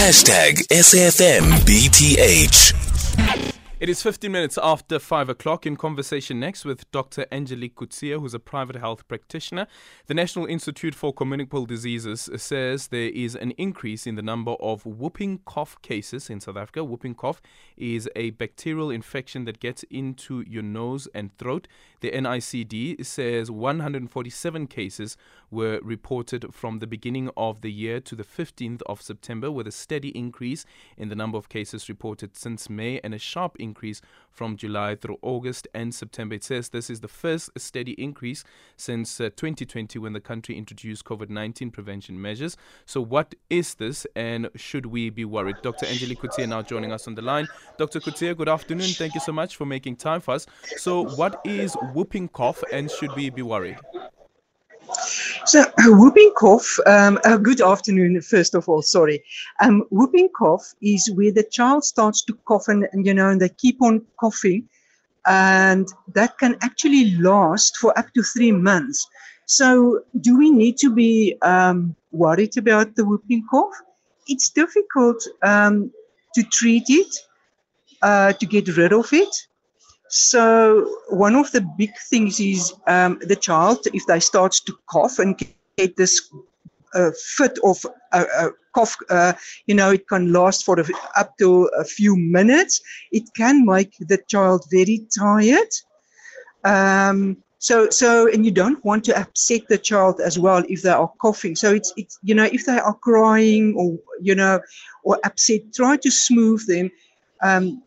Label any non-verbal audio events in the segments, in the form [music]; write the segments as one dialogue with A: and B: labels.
A: Hashtag SAFMBTH.
B: It is 15 minutes after 5 o'clock in conversation next with Dr. Angelique Coetzee, who's a private health practitioner. The National Institute for Communicable Diseases says there is an increase in the number of whooping cough cases in South Africa. Whooping cough is a bacterial infection that gets into your nose and throat. The NICD says 147 cases were reported from the beginning of the year to the 15th of September, with a steady increase in the number of cases reported since May and a sharp increase increase from July through August and September. It says this is the first steady increase since uh, 2020 when the country introduced COVID 19 prevention measures. So, what is this and should we be worried? Dr. Angelique Coetzee now joining us on the line. Dr. Coetzee, good afternoon. Thank you so much for making time for us. So, what is whooping cough and should we be worried?
C: So, [clears throat] whooping cough, um, uh, good afternoon, first of all, sorry. Um, whooping cough is where the child starts to cough and, and, you know, and they keep on coughing. And that can actually last for up to three months. So, do we need to be um, worried about the whooping cough? It's difficult um, to treat it, uh, to get rid of it. So one of the big things is um, the child, if they start to cough and get this uh, fit of a, a cough, uh, you know, it can last for a, up to a few minutes. It can make the child very tired. Um, so, so, and you don't want to upset the child as well if they are coughing. So it's, it's, you know, if they are crying or, you know, or upset, try to smooth them. Um,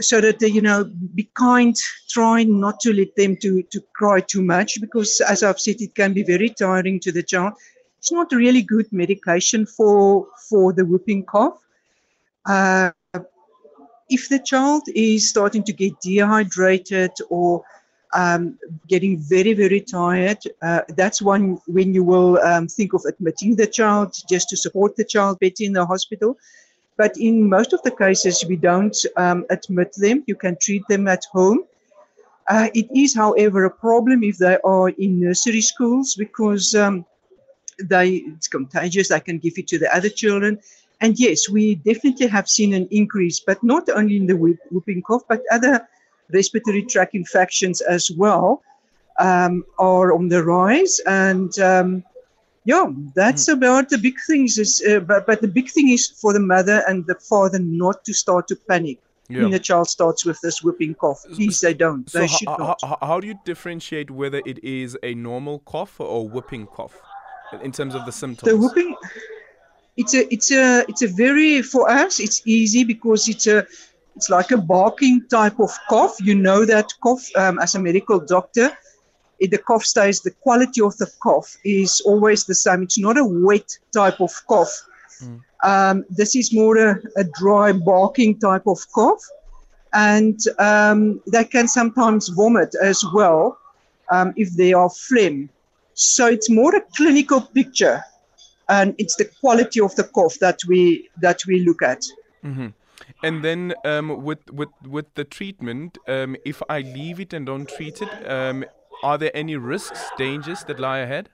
C: so that they, you know be kind try not to let them to to cry too much because as i've said it can be very tiring to the child. It's not really good medication for for the whooping cough. Uh, if the child is starting to get dehydrated or um, getting very very tired uh, that's one when you will um, think of admitting the child just to support the child better in the hospital but in most of the cases, we don't um, admit them. You can treat them at home. Uh, it is, however, a problem if they are in nursery schools because um, they it's contagious. They can give it to the other children. And yes, we definitely have seen an increase, but not only in the whooping cough, but other respiratory tract infections as well um, are on the rise. And um, yeah, that's mm. about the big things. Is uh, but but the big thing is for the mother and the father not to start to panic yeah. when the child starts with this whooping cough. Please, they don't. So they should not.
B: How, how do you differentiate whether it is a normal cough or whooping cough in terms of the symptoms?
C: The whooping. It's a it's a it's a very for us it's easy because it's a it's like a barking type of cough. You know that cough um, as a medical doctor if the cough stays, the quality of the cough is always the same. It's not a wet type of cough. Mm. Um, this is more a, a, dry barking type of cough. And um, they can sometimes vomit as well um, if they are phlegm. So it's more a clinical picture, and it's the quality of the cough that we that we look at.
B: Mm-hmm. And then um, with with with the treatment, um, if I leave it and don't treat it, um, are there any risks, dangers that lie ahead?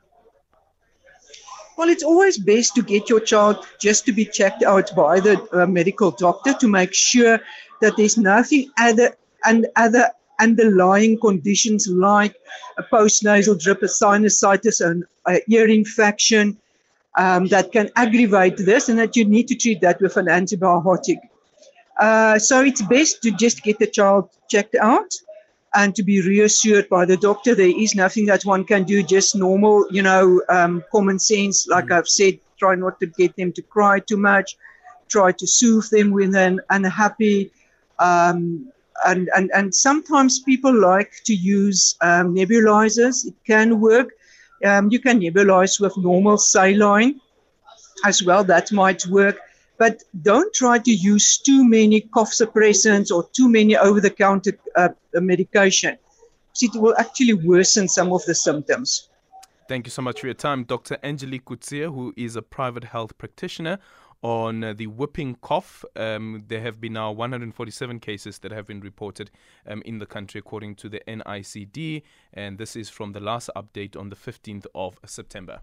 C: Well, it's always best to get your child just to be checked out by the uh, medical doctor to make sure that there's nothing other and other underlying conditions like a postnasal drip, a sinusitis, an ear infection um, that can aggravate this, and that you need to treat that with an antibiotic. Uh, so it's best to just get the child checked out and to be reassured by the doctor. There is nothing that one can do just normal you know um, common sense like mm. i've said try not to get them to cry too much try to soothe them when they're unhappy um, and, and, and sometimes people like to use um, nebulizers. It can work. Um, you can nebulize with normal saline as well. That might work but don't try to use too many cough suppressants or too many over-the-counter uh, medication. It will actually worsen some of the symptoms.
B: Thank you so much for your time, Dr. Angelique Coetzee, who is a private health practitioner on uh, the whooping cough. Um, there have been now 147 cases that have been reported um, in the country, according to the NICD, and this is from the last update on the 15th of September.